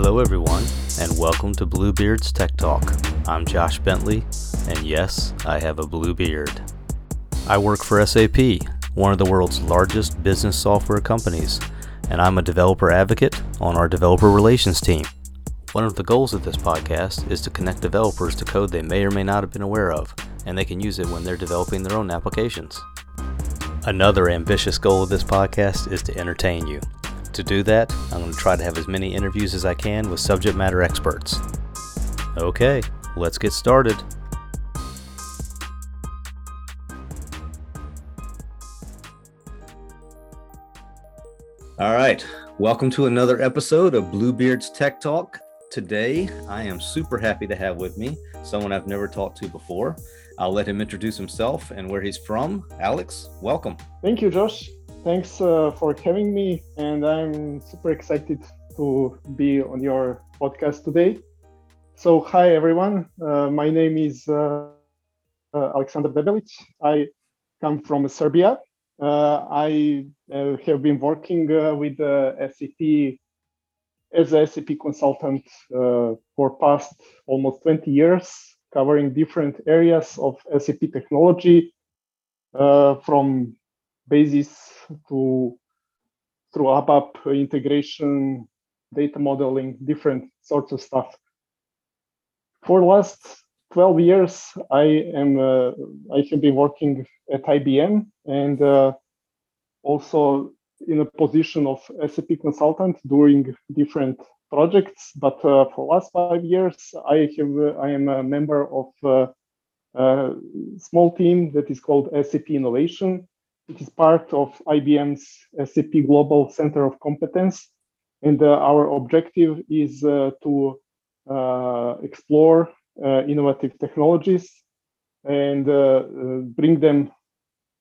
Hello, everyone, and welcome to Bluebeard's Tech Talk. I'm Josh Bentley, and yes, I have a blue beard. I work for SAP, one of the world's largest business software companies, and I'm a developer advocate on our developer relations team. One of the goals of this podcast is to connect developers to code they may or may not have been aware of, and they can use it when they're developing their own applications. Another ambitious goal of this podcast is to entertain you. To do that, I'm going to try to have as many interviews as I can with subject matter experts. Okay, let's get started. All right, welcome to another episode of Bluebeard's Tech Talk. Today, I am super happy to have with me someone I've never talked to before. I'll let him introduce himself and where he's from. Alex, welcome. Thank you, Josh. Thanks uh, for having me, and I'm super excited to be on your podcast today. So, hi everyone. Uh, my name is uh, uh Alexander Debelic. I come from Serbia. Uh, I uh, have been working with SAP as a SAP consultant for past almost 20 years, covering different areas of SAP technology, uh, from basis to through ABAP integration, data modeling, different sorts of stuff. For last 12 years, I am uh, I have been working at IBM and uh, also in a position of SAP consultant doing different projects. But uh, for last five years, I have uh, I am a member of uh, a small team that is called SAP Innovation. It is part of IBM's SAP Global Center of Competence, and uh, our objective is uh, to uh, explore innovative technologies and bring them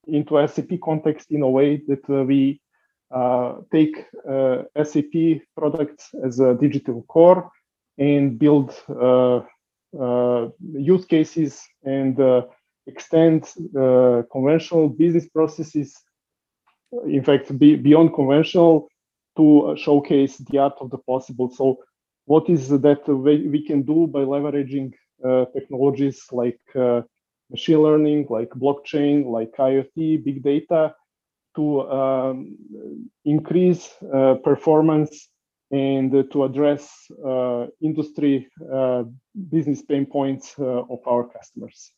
into SAP context in a way that we uh, take uh, SAP products as a digital core and build uh, use cases and extend conventional business processes, in fact, be, beyond conventional to showcase the art of the possible. So what is that we can do by leveraging uh, technologies like uh, machine learning, like blockchain, like IoT, big data, to um, increase uh, performance and to address uh, industry uh, business pain points of our customers.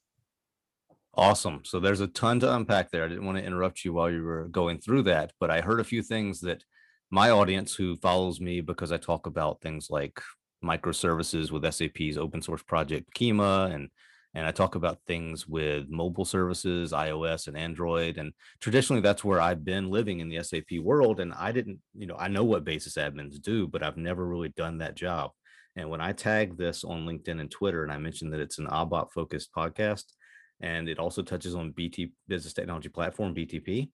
Awesome. So there's a ton to unpack there. I didn't want to interrupt you while you were going through that, but I heard a few things that my audience who follows me because I talk about things like microservices with SAP's open source project Kyma and and I talk about things with mobile services, iOS and Android. And traditionally, that's where I've been living in the SAP world. And I didn't, you know, I know what basis admins do, but I've never really done that job. And when I tag this on LinkedIn and Twitter, and I mentioned that it's an ABAP focused podcast, and it also touches on BT Business Technology Platform, BTP,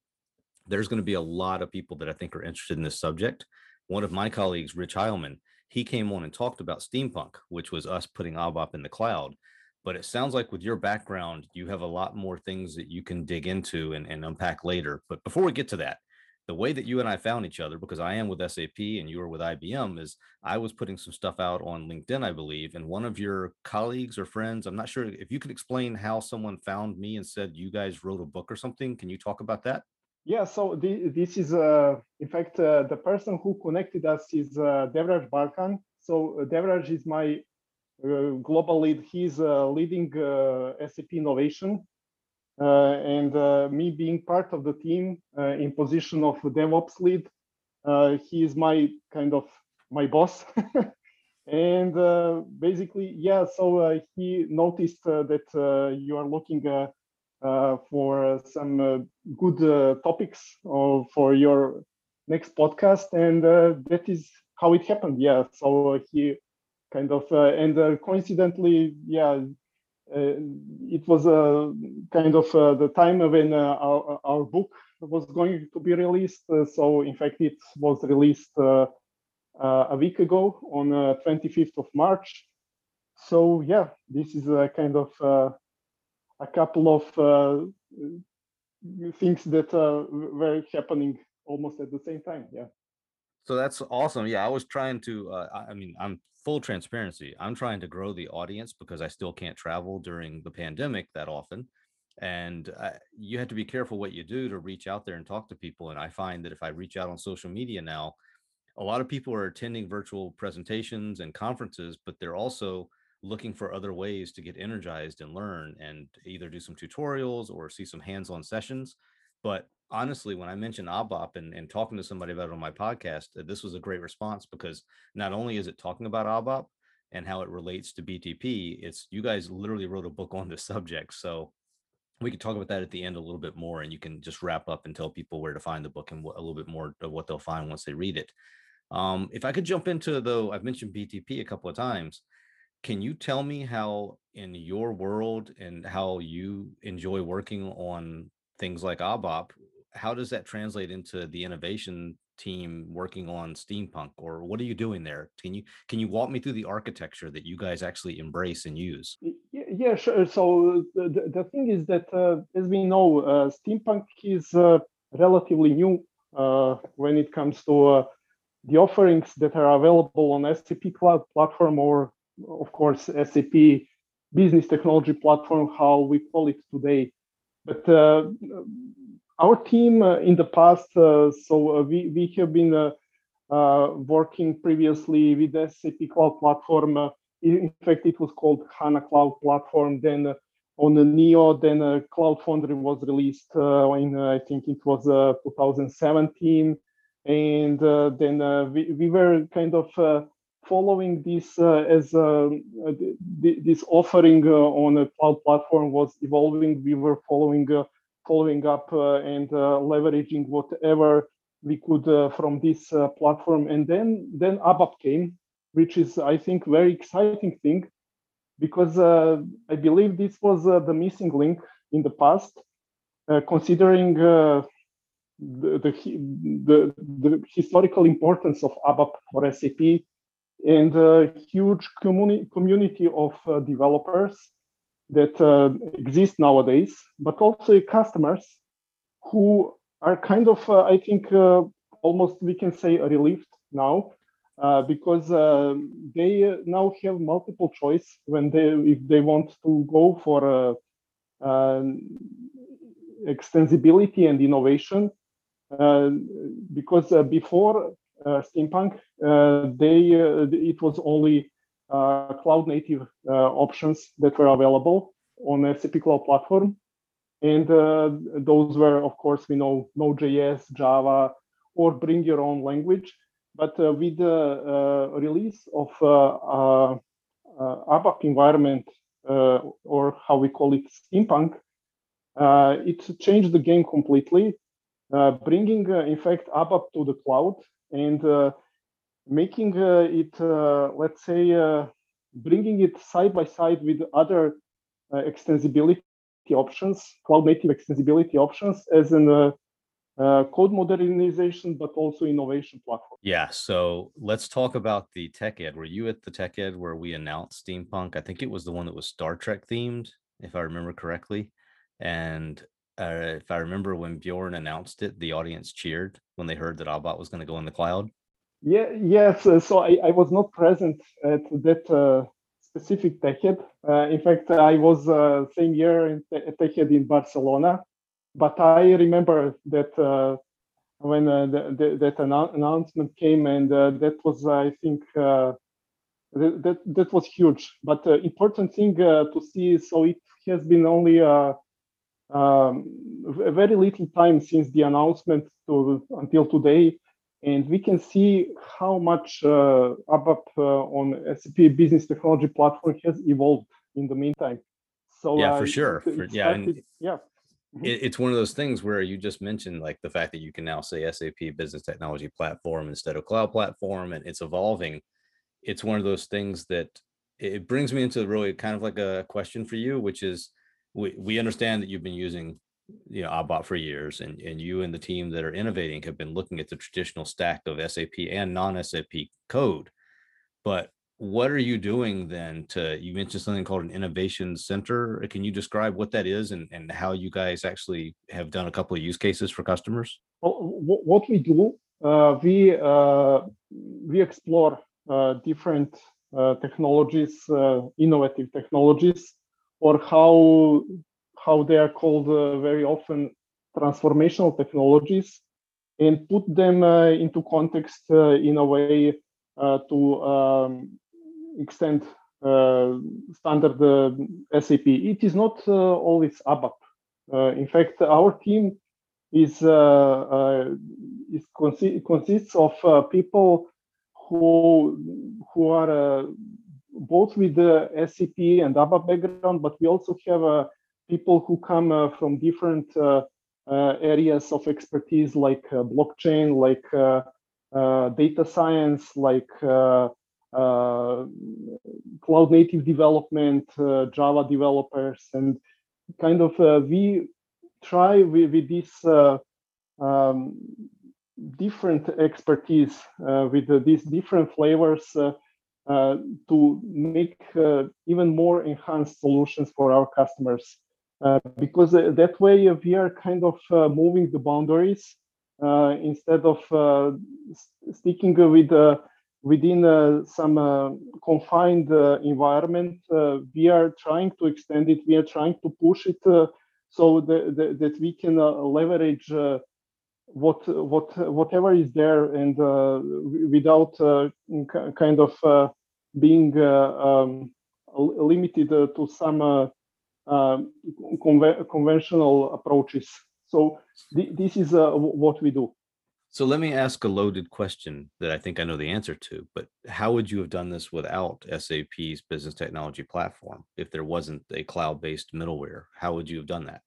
there's going to be a lot of people that I think are interested in this subject. One of my colleagues, Rich Heilman, he came on and talked about Steampunk, which was us putting ABAP in the cloud but it sounds like with your background, you have a lot more things that you can dig into and, and unpack later. But before we get to that, the way that you and I found each other, because I am with SAP and you are with IBM, is I was putting some stuff out on LinkedIn, I believe, and one of your colleagues or friends, I'm not sure if you could explain how someone found me and said you guys wrote a book or something. Can you talk about that? Yeah, so the, this is, uh, in fact, uh, the person who connected us is uh, Devraj Bardhan. So uh, Devraj is my uh, global lead. He's uh, leading SAP innovation. And me being part of the team in position of DevOps lead, he is my kind of my boss. and uh, basically yeah so uh, he noticed uh, that you are looking for some good topics for your next podcast and that is how it happened yeah so he kind of uh, and uh, coincidentally yeah uh, Uh, it was a kind of uh, the time when uh, our, our book was going to be released so in fact it was released a week ago on 25th of march so yeah this is a kind of a couple of things that were happening almost at the same time yeah So that's awesome. Yeah, I was trying to. Uh, I mean, I'm full transparency. I'm trying to grow the audience because I still can't travel during the pandemic that often, and uh, you have to be careful what you do to reach out there and talk to people. And I find that if I reach out on social media now, a lot of people are attending virtual presentations and conferences, but they're also looking for other ways to get energized and learn and either do some tutorials or see some hands-on sessions. But honestly, when I mentioned ABAP and, and talking to somebody about it on my podcast, uh, this was a great response because not only is it talking about ABAP and how it relates to BTP, it's you guys literally wrote a book on the subject. So we could talk about that at the end a little bit more and you can just wrap up and tell people where to find the book and a little bit more of what they'll find once they read it. Um, if I could jump into though, I've mentioned BTP a couple of times. Can you tell me how in your world and how you enjoy working on things like ABAP, how does that translate into the innovation team working on steampunk or what are you doing there? Can you can you walk me through the architecture that you guys actually embrace and use? Yeah sure. So the, the thing is that uh, as we know uh, steampunk is uh, relatively new uh, when it comes to uh, the offerings that are available on SAP Cloud Platform or, of course, SAP Business Technology Platform, how we call it today. But uh, our team uh, in the past, uh, so uh, we, we have been uh, uh, working previously with SAP Cloud Platform. in fact, it was called HANA Cloud Platform. Then on the Neo, then Cloud Foundry was released in, I think it was 2017 and uh, then uh, we, we were kind of uh, following this as this offering on a cloud platform was evolving. We were following following up and leveraging whatever we could from this platform. And then then ABAP came, which is I think very exciting thing because uh, I believe this was uh, the missing link in the past, uh, considering the, the, the, historical importance of ABAP for SAP and a huge communi- community of uh, developers that uh, exist nowadays, but also customers who are kind of, uh, I think, uh, almost we can say relieved now uh, because uh, they now have multiple choice when they if they want to go for extensibility and innovation uh, because uh, before uh, steampunk, they it was only Uh, cloud native uh, options that were available on SAP Cloud Platform. And uh, those were, of course, we know Node.js, Java, or bring your own language. But with the release of ABAP environment, or how we call it, steampunk, uh, it changed the game completely. Uh, bringing, uh, in fact, ABAP to the cloud and uh, making it, let's say, bringing it side by side with other extensibility options, cloud native extensibility options as an uh, code modernization, but also innovation platform. Yeah. So let's talk about the tech ed. Were you at the tech ed where we announced Steampunk? I think it was the one that was Star Trek themed, if I remember correctly. And uh, if I remember when Bjorn announced it, the audience cheered when they heard that ABAP was going to go in the cloud. Yeah, yes. Uh, so I, I was not present at that uh, specific TechEd. Uh, in fact, I was uh, same year in TechEd in Barcelona, but I remember that uh, when uh, the, the, that annou- announcement came, and that was, I think, that, that that was huge. But important thing to see, so it has been only um, very little time since the announcement to until today, and we can see how much uh, ABAP uh, on SAP Business Technology Platform has evolved in the meantime. So yeah, uh, for sure. It, for, yeah, started, yeah. Mm-hmm. It, it's one of those things where you just mentioned like the fact that you can now say SAP Business Technology Platform instead of Cloud Platform, and it's evolving. It's one of those things that it brings me into really kind of like a question for you, which is we, we understand that you've been using you know ABAP for years and, and you and the team that are innovating have been looking at the traditional stack of SAP and non-SAP code. But what are you doing then to you mentioned something called an innovation center can you describe what that is and, and how you guys actually have done a couple of use cases for customers well, what we do uh, we uh, we explore uh, different technologies, innovative technologies, or how how they are called very often transformational technologies and put them uh, into context uh, in a way uh, to um, extend standard SAP. It is not always ABAP. in fact, our team is, is consi- consists of people who who are both with the SAP and ABAP background, but we also have uh, people who come uh, from different uh, uh, areas of expertise like blockchain, like data science, like cloud native development, Java developers, and kind of we try with, with this um, different expertise uh, with uh, these different flavors uh, to make even more enhanced solutions for our customers. Uh, because uh, that way we are kind of uh, moving the boundaries instead of sticking with within some confined environment. we are trying to extend it. We are trying to push it so that, we can leverage what what whatever is there and uh, without uh, kind of uh, being um, limited to some um, conve- conventional approaches. So th- this is uh, what we do. So let me ask a loaded question that I think I know the answer to, but how would you have done this without SAP's business technology platform? If there wasn't a cloud-based middleware, how would you have done that?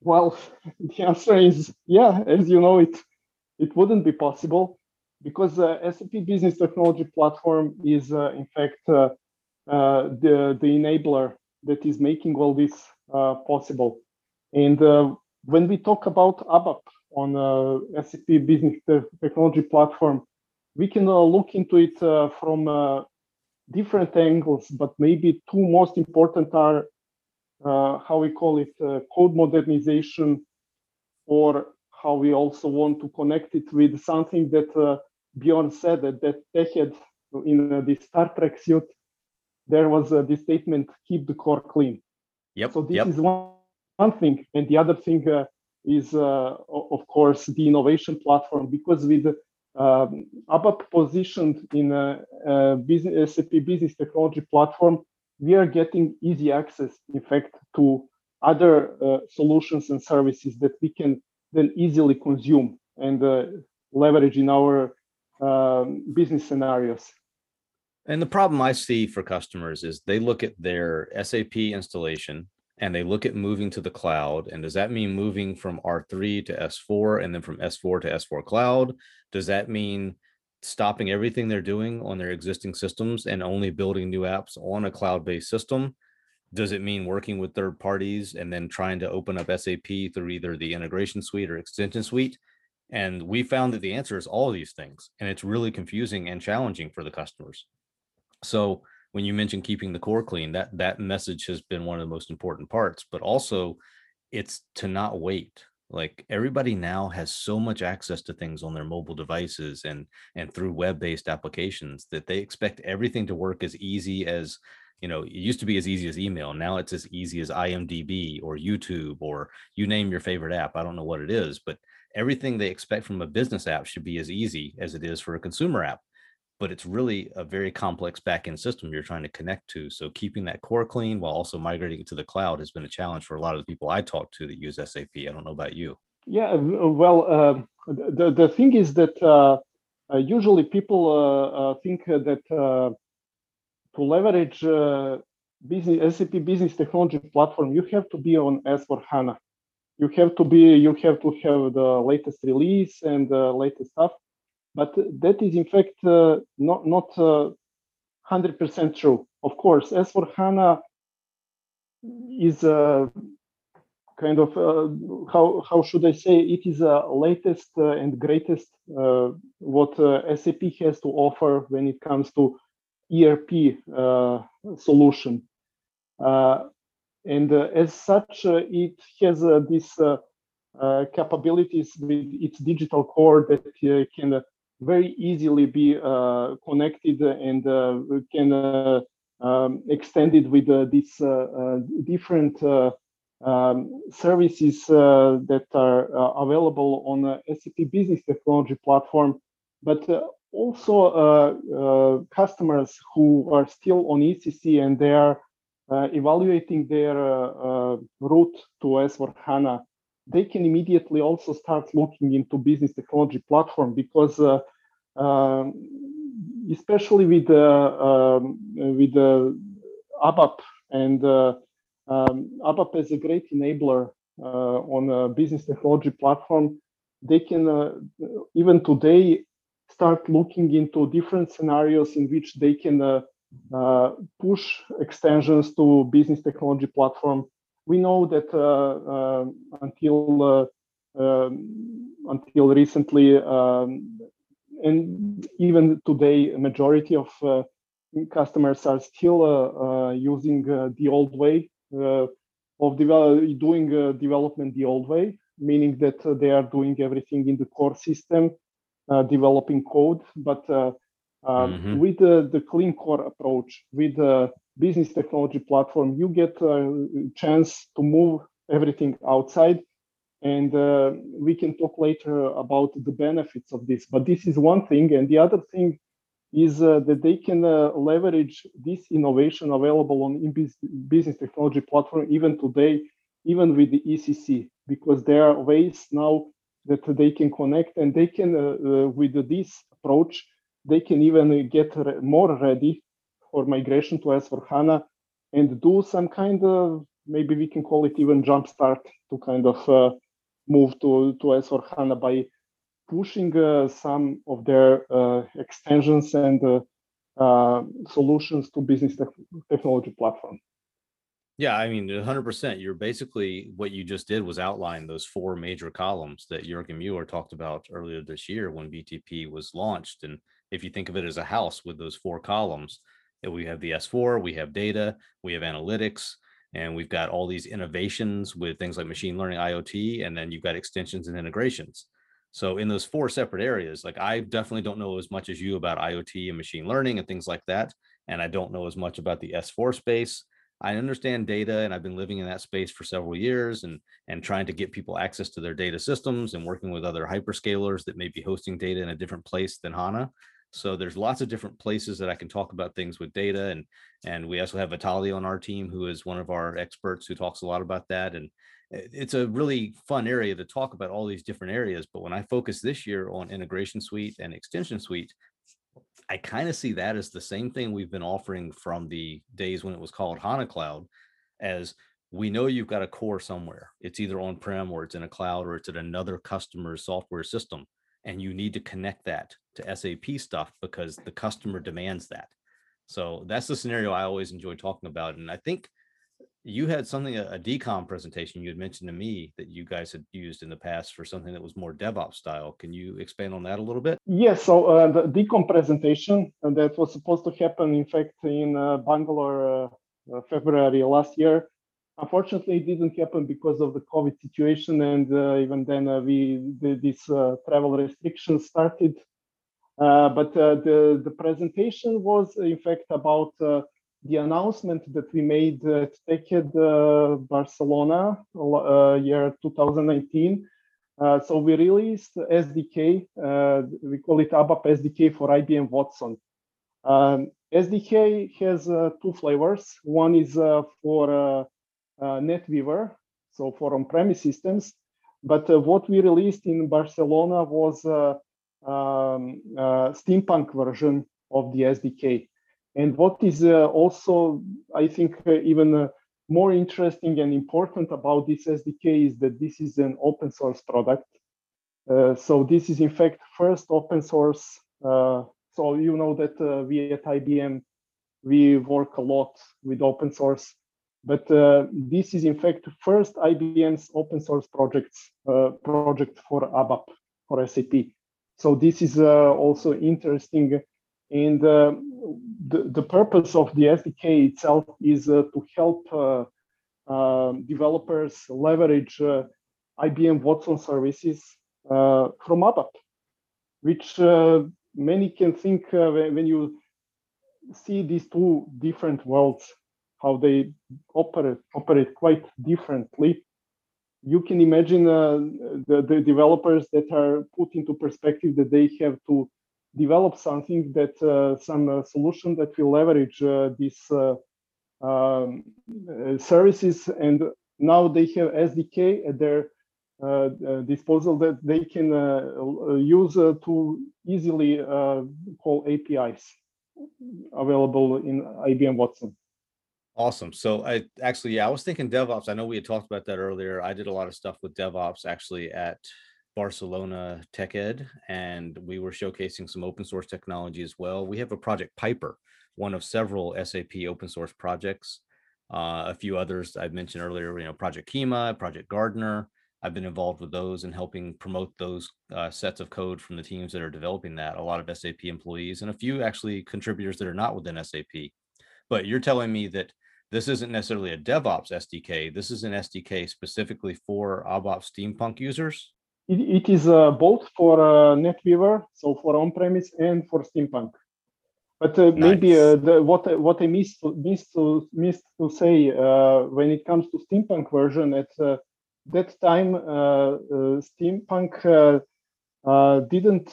Well, the answer is yeah, as you know, it it wouldn't be possible because uh, SAP Business Technology Platform is uh, in fact uh, the, the enabler that is making all this uh, possible. And uh, when we talk about ABAP on SAP Business Technology Platform, we can look into it from different angles, but maybe two most important are uh, how we call it uh, code modernization, or how we also want to connect it with something that uh, Bjorn said that, that they had in the Star Trek suit there was uh, this statement, keep the core clean. Yep. So this yep. is one, one thing. And the other thing uh, is, uh, of course, the innovation platform, because with um, ABAP positioned in a, a business, SAP business technology platform, we are getting easy access, in fact, to other uh, solutions and services that we can then easily consume and uh, leverage in our um, business scenarios. And the problem I see for customers is they look at their SAP installation and they look at moving to the cloud. And does that mean moving from R3 to S4 and then from S4 to S4 cloud? Does that mean stopping everything they're doing on their existing systems and only building new apps on a cloud based system? Does it mean working with third parties and then trying to open up SAP through either the integration suite or extension suite? And we found that the answer is all of these things. And it's really confusing and challenging for the customers. So when you mentioned keeping the core clean, that that message has been one of the most important parts. But also, it's to not wait. Like everybody now has so much access to things on their mobile devices and and through web-based applications that they expect everything to work as easy as you know it used to be as easy as email now it's as easy as imdb or youtube or you name your favorite app i don't know what it is but everything they expect from a business app should be as easy as it is for a consumer app but it's really a very complex backend system you're trying to connect to. So keeping that core clean while also migrating it to the cloud has been a challenge for a lot of the people I talk to that use SAP. I don't know about you. Yeah, well, uh, the the thing is that uh, uh, usually people uh, uh, think that uh, to leverage business SAP Business Technology Platform, you have to be on S4 HANA. You have to be, you have to have the latest release and the latest stuff but that is in fact uh, not not 100% uh, true. Of course, S4 HANA is a uh, kind of uh, how how should I say it is a latest uh, and greatest what SAP has to offer when it comes to ERP solution. and as such, it has these uh, capabilities with its digital core that uh, can very easily be uh, connected and can um, extended with these different um, services that are available on SAP Business Technology platform, but also customers who are still on ECC and they are uh, evaluating their uh, uh, route to S4HANA they can immediately also start looking into business technology platform because uh, um, especially with the um, with the ABAP and uh, um, ABAP is a great enabler uh, on a business technology platform. They can uh, even today start looking into different scenarios in which they can uh, uh, push extensions to business technology platform we know that uh, uh, until uh, um, until recently um, and even today, a majority of customers are still using the old way of develop, doing development the old way, meaning that they are doing everything in the core system, developing code, but um, mm-hmm. with the clean core approach, with the business technology platform, you get a chance to move everything outside. And uh, we can talk later about the benefits of this. But this is one thing. And the other thing is uh, that they can uh, leverage this innovation available on business technology platform even today, even with the ECC, because there are ways now that they can connect and they can, uh, uh, with this approach, they can even get more ready or migration to S4HANA and do some kind of, maybe we can call it even jumpstart to kind of uh, move to, to S4HANA by pushing uh, some of their uh, extensions and uh, uh, solutions to business te technology platform. Yeah, I mean, 100%. You're basically what you just did was outline those four major columns that Jürgen Mueller talked about earlier this year when BTP was launched. And if you think of it as a house with those four columns, we have the S4, we have data, we have analytics, and we've got all these innovations with things like machine learning, IoT, and then you've got extensions and integrations. So in those four separate areas, like I definitely don't know as much as you about IoT and machine learning and things like that. And I don't know as much about the S4 space. I understand data and I've been living in that space for several years and and trying to get people access to their data systems and working with other hyperscalers that may be hosting data in a different place than HANA. So there's lots of different places that I can talk about things with data. And and we also have Vitaly on our team, who is one of our experts who talks a lot about that. And it's a really fun area to talk about all these different areas. But when I focus this year on integration suite and extension suite, I kind of see that as the same thing we've been offering from the days when it was called HANA Cloud, as we know you've got a core somewhere. It's either on prem or it's in a cloud or it's at another customer's software system and you need to connect that to SAP stuff because the customer demands that. So that's the scenario I always enjoy talking about. And I think you had something, a, DCOM presentation you had mentioned to me that you guys had used in the past for something that was more DevOps style. Can you expand on that a little bit? Yes. So uh, the DCOM presentation uh, that was supposed to happen, in fact, in uh, Bangalore, uh, uh February last year, Unfortunately, it didn't happen because of the COVID situation, and uh, even then uh, we the, this uh, travel restrictions started. Uh, but uh, the the presentation was in fact about uh, the announcement that we made at TechEd Barcelona year 2019. so we released SDK. we call it ABAP SDK for IBM Watson. Um, SDK has two flavors. One is for uh, NetWeaver, so for on-premise systems. But uh, what we released in Barcelona was uh, um, steampunk version of the SDK. And what is also, I think, even more interesting and important about this SDK is that this is an open source product. Uh, so this is in fact first open source. Uh, so you know that uh, we at IBM, we work a lot with open source but uh, this is in fact first IBM's open source projects uh, project for ABAP for SAP. So this is uh, also interesting. And uh, the, the purpose of the SDK itself is uh, to help uh, developers leverage IBM Watson services from ABAP, which many can think when you see these two different worlds, how they operate operate quite differently. You can imagine uh, the, the developers that are put into perspective that they have to develop something that uh, some uh, solution that will leverage uh, these uh, um, services and now they have SDK at their uh, disposal that they can use to easily call APIs available in IBM Watson. Awesome. So I actually, yeah, I was thinking DevOps. I know we had talked about that earlier. I did a lot of stuff with DevOps actually at Barcelona Tech Ed, and we were showcasing some open source technology as well. We have a project Piper, one of several SAP open source projects. Uh, a few others I mentioned earlier, you know, Project Kyma, Project Gardener. I've been involved with those and helping promote those uh, sets of code from the teams that are developing that. A lot of SAP employees and a few actually contributors that are not within SAP. But you're telling me that this isn't necessarily a DevOps SDK. This is an SDK specifically for ABAP Steampunk users. it, it is uh, both for uh, NetWeaver, so for on-premise, and for Steampunk. But uh, nice. maybe uh, the, what what I missed to, missed to missed to say uh, when it comes to Steampunk version at uh, that time uh, uh, steampunk uh, didn't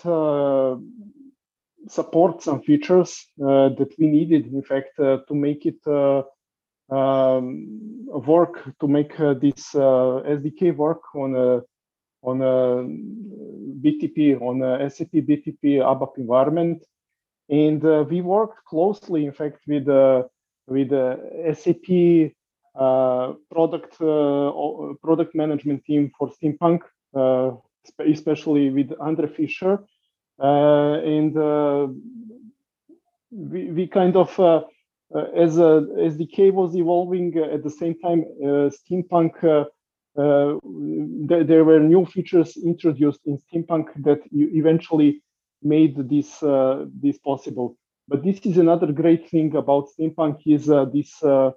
support some features that we needed in fact to make it um, work to make this sdk work on a on a btp on a sap btp abap environment. And we worked closely in fact with the with the sap uh, product uh, product management team for Steampunk, uh, especially with Andre Fischer, and we, we kind of as a SDK was evolving at the same time, Steampunk uh, th there were new features introduced in Steampunk that eventually made this uh, this possible. But this is another great thing about Steampunk is uh, this uh,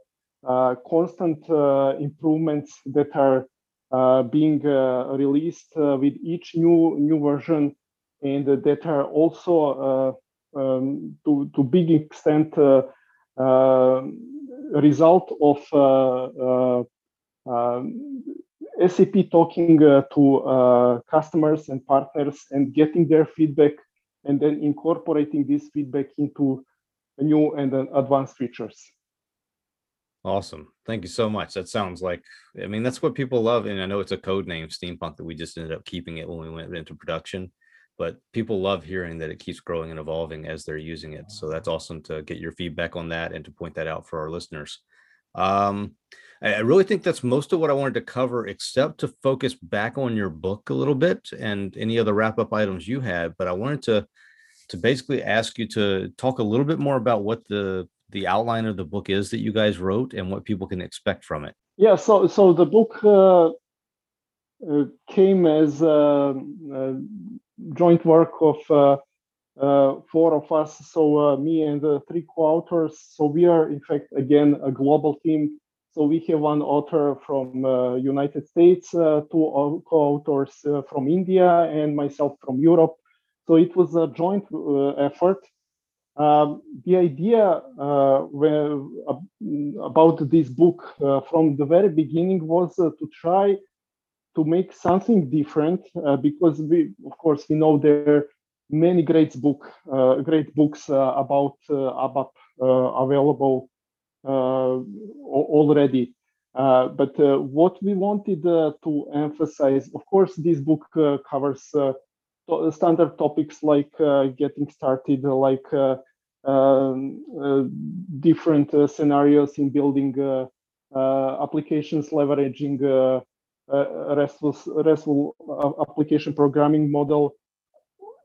constant uh, improvements that are uh, being released with each new new version and that are also um, to to big extent result of um, SAP talking uh, to uh, customers and partners and getting their feedback and then incorporating this feedback into new and uh, advanced features. Awesome. Thank you so much. That sounds like, I mean, that's what people love. And I know it's a code name, Steampunk, that we just ended up keeping it when we went into production. But people love hearing that it keeps growing and evolving as they're using it. So that's awesome to get your feedback on that and to point that out for our listeners. Um, I really think that's most of what I wanted to cover, except to focus back on your book a little bit and any other wrap up items you had. But I wanted to to basically ask you to talk a little bit more about what the the outline of the book is that you guys wrote and what people can expect from it. Yeah, so so the book uh, uh, came as a, a, joint work of uh, uh four of us. So uh, me and the three co-authors. So we are in fact again a global team. So we have one author from uh, United States, two co-authors from India, and myself from Europe. So it was a joint effort um, the idea uh, where, uh, about this book uh, from the very beginning was uh, to try to make something different uh, because we, of course, we know there are many great book, uh, great books uh, about uh, ABAP uh, available already. but what we wanted to emphasize, of course, this book covers standard topics like getting started, like um, uh, different uh, scenarios in building uh, applications leveraging RESTful, RESTful application programming model.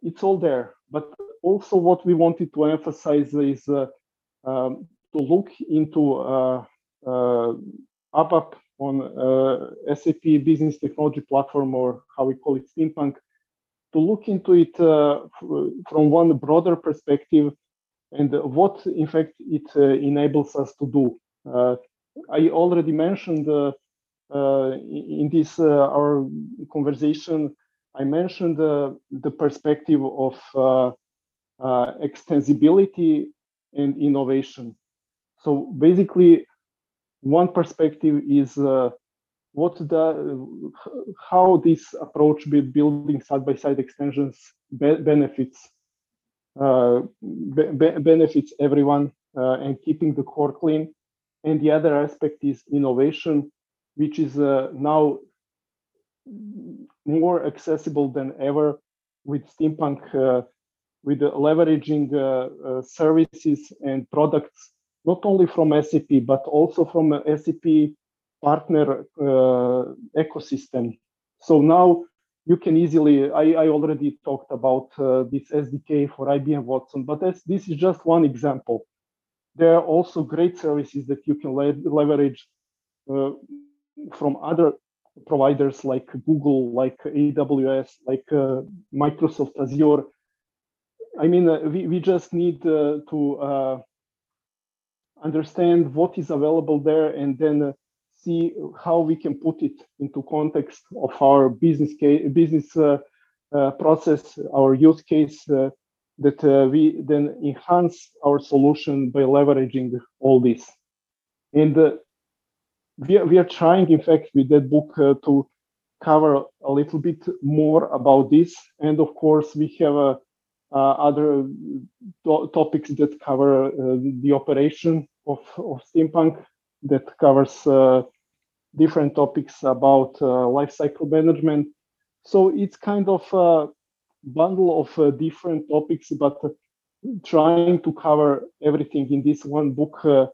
It's all there. But also what we wanted to emphasize is um, to look into uh, uh, ABAP on uh, SAP Business Technology Platform, or how we call it, Steampunk, to look into it from one broader perspective and what in fact it uh, enables us to do. Uh, I already mentioned uh, uh, in this uh, our conversation, I mentioned the perspective of extensibility and innovation. So basically, one perspective is what the how this approach with building side-by-side extensions be benefits uh, be benefits everyone uh, and keeping the core clean and the other aspect is innovation which is uh, now more accessible than ever with steampunk uh, with leveraging uh, uh, services and products not only from sap but also from sap partner uh, ecosystem. So now you can easily, I, I already talked about uh, this SDK for IBM Watson, but this is just one example. There are also great services that you can le leverage uh, from other providers like Google, like AWS, like uh, Microsoft Azure. I mean, uh, we, we just need uh, to understand what is available there and then see how we can put it into context of our business case, business uh, uh, process, our use case, uh, that uh, we then enhance our solution by leveraging all this. And uh, we, are, we are trying, in fact, with that book uh, to cover a little bit more about this. And of course, we have other to topics that cover the operation of, of steampunk that covers uh, different topics about uh, life cycle management. So it's kind of a bundle of uh, different topics, but trying to cover everything in this one book to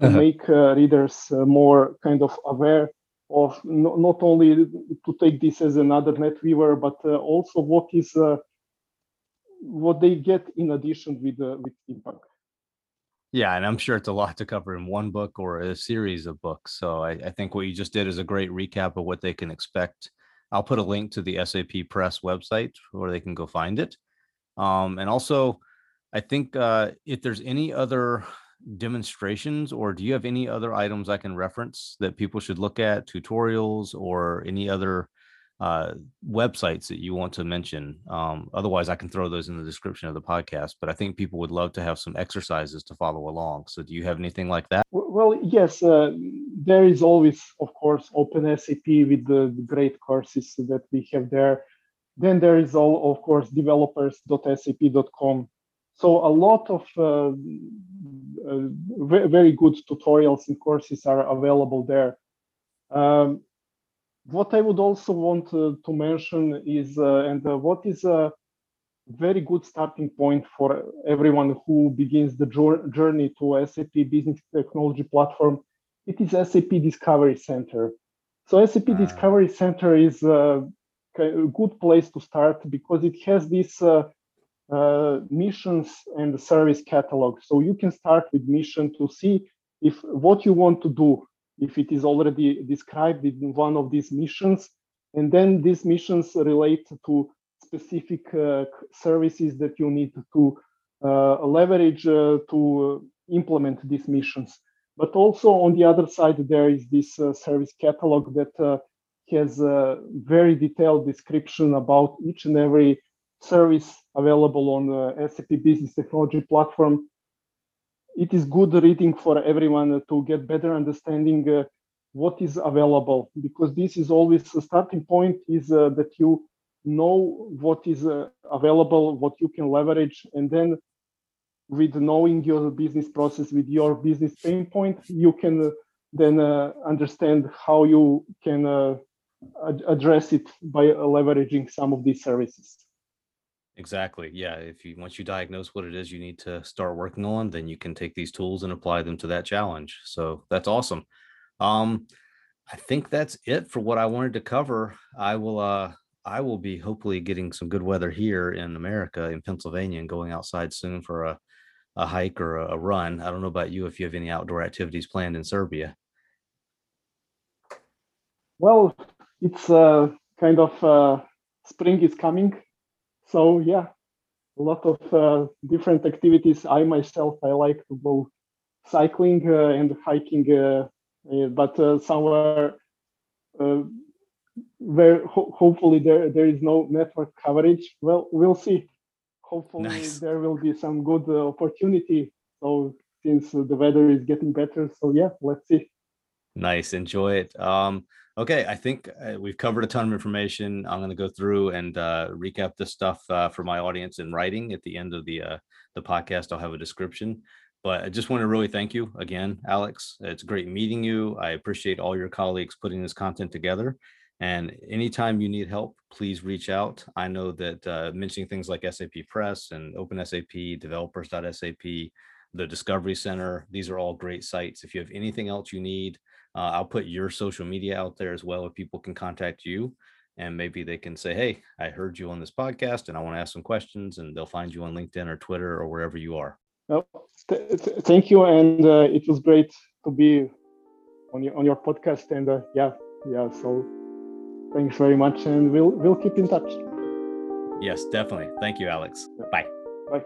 uh-huh. make uh, readers uh, more kind of aware of no, not only to take this as another NetWeaver, but uh, also what is what they get in addition with with steampunk. Yeah, and I'm sure it's a lot to cover in one book or a series of books. So I, I, think what you just did is a great recap of what they can expect. I'll put a link to the SAP Press website where they can go find it. Um, and also, I think uh, if there's any other demonstrations or do you have any other items I can reference that people should look at, tutorials or any other uh, websites that you want to mention. Um, otherwise, I can throw those in the description of the podcast. But I think people would love to have some exercises to follow along. So, do you have anything like that? Well, yes. Uh, there is always, of course, OpenSAP with the, the great courses that we have there. Then there is all, of course, developers.sap.com. So a lot of uh, uh, very good tutorials and courses are available there. Um, what I would also want to, to mention is, uh, and uh, what is a very good starting point for everyone who begins the journey to SAP Business Technology Platform, it is SAP Discovery Center. So SAP uh. Discovery Center is a, a, good place to start because it has this uh, missions and the service catalog. So you can start with mission to see if what you want to do if it is already described in one of these missions. And then these missions relate to specific uh, services that you need to uh, leverage uh, to implement these missions. But also on the other side, there is this uh, service catalog that uh, has a very detailed description about each and every service available on the SAP Business Technology Platform. It is good reading for everyone to get better understanding uh, what is available because this is always the starting point is uh, that you know what is uh, available what you can leverage and then with knowing your business process with your business pain point you can then uh, understand how you can uh, ad address it by leveraging some of these services Exactly. Yeah. If you once you diagnose what it is you need to start working on, then you can take these tools and apply them to that challenge. So that's awesome. Um, I think that's it for what I wanted to cover. I will uh I will be hopefully getting some good weather here in America in Pennsylvania and going outside soon for a, a hike or a, run. I don't know about you if you have any outdoor activities planned in Serbia. Well, it's uh, kind of uh, spring is coming so yeah a lot of uh, different activities i myself i like to go cycling uh, and hiking uh, uh but uh, somewhere uh, where ho- hopefully there there is no network coverage. Well, we'll see. Hopefully Nice. there will be some good uh, opportunity. So since the weather is getting better, so yeah, let's see. Nice. Enjoy it. Um, okay. I think uh, we've covered a ton of information. I'm going to go through and uh, recap this stuff uh, for my audience in writing at the end of the uh, the podcast. I'll have a description. But I just want to really thank you again, Alex. It's great meeting you. I appreciate all your colleagues putting this content together. And anytime you need help, please reach out. I know that uh, mentioning things like SAP Press and OpenSAP, developers.sap, the Discovery Center, these are all great sites. If you have anything else you need, uh, I'll put your social media out there as well if people can contact you and maybe they can say, Hey, I heard you on this podcast and I want to ask some questions, and they'll find you on LinkedIn or Twitter or wherever you are. Well, th- th- thank you, and uh, it was great to be on your on your podcast. And uh, yeah, yeah. So thanks very much, and we'll we'll keep in touch. Yes, definitely. Thank you, Alex. Bye. Bye.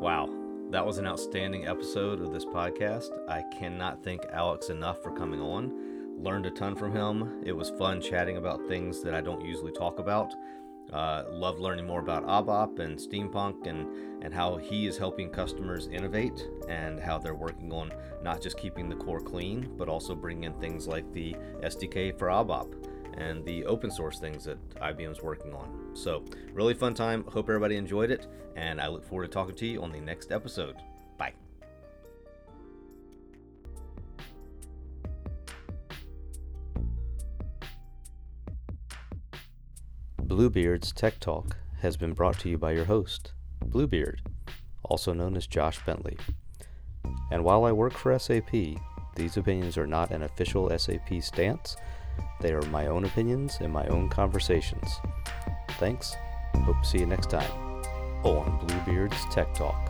Wow. That was an outstanding episode of this podcast. I cannot thank Alex enough for coming on. Learned a ton from him. It was fun chatting about things that I don't usually talk about. Uh, love learning more about ABAP and steampunk and, and how he is helping customers innovate and how they're working on not just keeping the core clean, but also bringing in things like the SDK for ABAP and the open source things that IBM's working on. So, really fun time. Hope everybody enjoyed it, and I look forward to talking to you on the next episode. Bye. Bluebeard's Tech Talk has been brought to you by your host, Bluebeard, also known as Josh Bentley. And while I work for SAP, these opinions are not an official SAP stance. They are my own opinions and my own conversations. Thanks. Hope to see you next time on Bluebeard's Tech Talk.